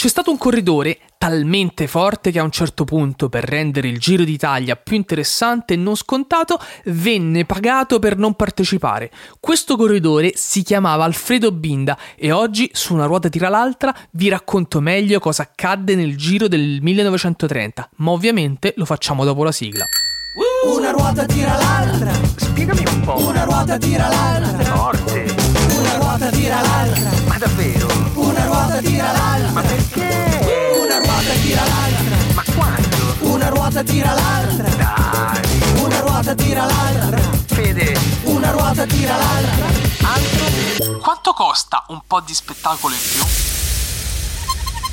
C'è stato un corridore talmente forte che a un certo punto, per rendere il Giro d'Italia più interessante e non scontato, venne pagato per non partecipare. Questo corridore si chiamava Alfredo Binda e oggi, su una ruota tira l'altra, vi racconto meglio cosa accadde nel Giro del 1930, ma ovviamente lo facciamo dopo la sigla. Una ruota tira l'altra. Spiegami un po'. Una ruota tira l'altra. Forte. Una ruota tira l'altra. Ma davvero? Una ruota tira l'altra. Ma perché? Una ruota tira l'altra. Ma quando? Una ruota tira l'altra. Dai. Una ruota tira l'altra. Fede. Una ruota tira l'altra. Altro? Quanto costa un po' di spettacolo in più?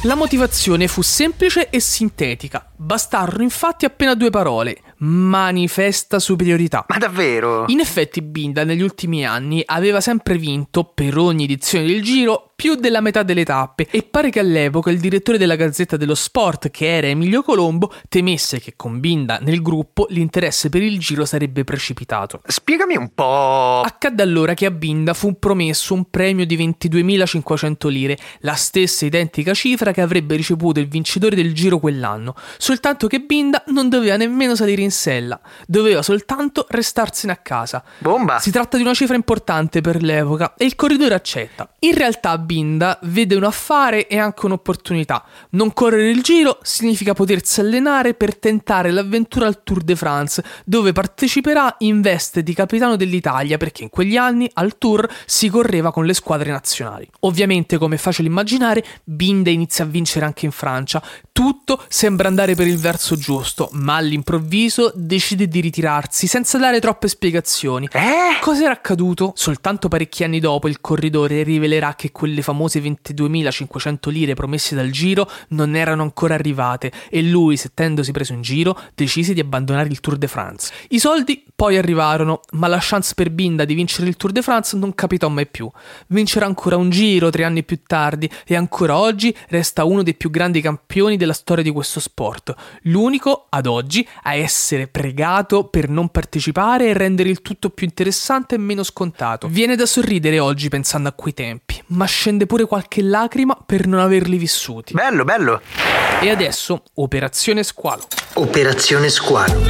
La motivazione fu semplice e sintetica. Bastarono infatti appena due parole. Manifesta superiorità. Ma davvero? In effetti Binda negli ultimi anni aveva sempre vinto, per ogni edizione del Giro, più della metà delle tappe e pare che all'epoca il direttore della Gazzetta dello Sport, che era Emilio Colombo, temesse che con Binda nel gruppo l'interesse per il Giro sarebbe precipitato. Spiegami un po'. Accadde allora che a Binda fu promesso un premio di 22.500 lire, la stessa identica cifra che avrebbe ricevuto il vincitore del Giro quell'anno, soltanto che Binda non doveva nemmeno salire in sella, doveva soltanto restarsene a casa. Bomba. Si tratta di una cifra importante per l'epoca e il corridore accetta. In realtà Binda vede un affare e anche un'opportunità. Non correre il giro significa potersi allenare per tentare l'avventura al Tour de France, dove parteciperà in veste di capitano dell'Italia perché in quegli anni al Tour si correva con le squadre nazionali. Ovviamente, come è facile immaginare, Binda inizia a vincere anche in Francia. Tutto sembra andare per il verso giusto, ma all'improvviso decide di ritirarsi senza dare troppe spiegazioni. Eh? Cos'era accaduto? Soltanto parecchi anni dopo il corridore rivelerà che quelle famose 22.500 lire promesse dal giro non erano ancora arrivate e lui, sentendosi preso in giro, decise di abbandonare il Tour de France. I soldi poi arrivarono, ma la chance per Binda di vincere il Tour de France non capitò mai più. Vincerà ancora un giro tre anni più tardi e ancora oggi resta uno dei più grandi campioni della storia di questo sport, l'unico ad oggi a essere pregato per non partecipare e rendere il tutto più interessante e meno scontato. Viene da sorridere oggi pensando a quei tempi, ma scende pure qualche lacrima per non averli vissuti. Bello, bello. E adesso, Operazione Squalo. Operazione Squalo.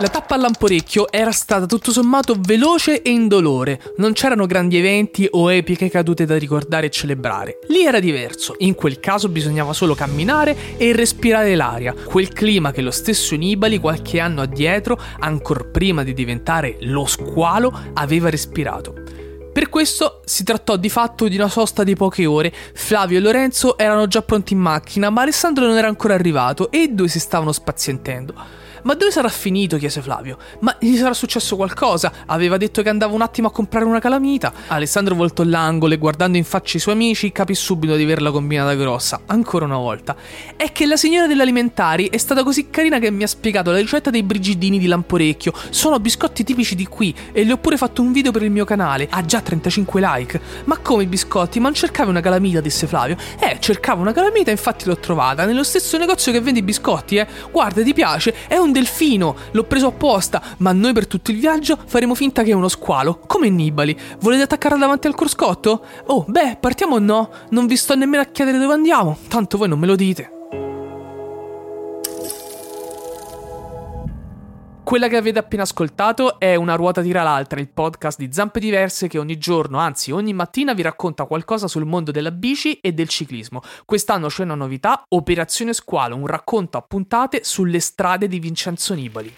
La tappa a Lamporecchio era stata tutto sommato veloce e indolore, non c'erano grandi eventi o epiche cadute da ricordare e celebrare. Lì era diverso, in quel caso bisognava solo camminare e respirare l'aria, quel clima che lo stesso Nibali qualche anno addietro, ancor prima di diventare lo squalo, aveva respirato. Per questo si trattò di fatto di una sosta di poche ore. Flavio e Lorenzo erano già pronti in macchina, ma Alessandro non era ancora arrivato e i due si stavano spazientendo. Ma dove sarà finito? chiese Flavio. Ma gli sarà successo qualcosa? Aveva detto che andava un attimo a comprare una calamita. Alessandro voltò l'angolo e guardando in faccia i suoi amici capì subito di averla combinata grossa. Ancora una volta. È che la signora dell'alimentari è stata così carina che mi ha spiegato la ricetta dei brigidini di Lamporecchio. Sono biscotti tipici di qui e le ho pure fatto un video per il mio canale. Ha già 35 like. Ma come i biscotti? Ma non cercavi una calamita? disse Flavio. Eh, cercavo una calamita, infatti l'ho trovata. Nello stesso negozio che vende i biscotti, eh. Guarda, ti piace? È un delfino. L'ho preso apposta. Ma noi per tutto il viaggio faremo finta che è uno squalo. Come Nibali. Volete attaccarla davanti al cruscotto? Oh, beh, partiamo o no? Non vi sto nemmeno a chiedere dove andiamo. Tanto voi non me lo dite. Quella che avete appena ascoltato è Una ruota tira l'altra, il podcast di Zampe Diverse che ogni giorno, anzi ogni mattina vi racconta qualcosa sul mondo della bici e del ciclismo. Quest'anno c'è una novità, Operazione Squalo, un racconto a puntate sulle strade di Vincenzo Nibali.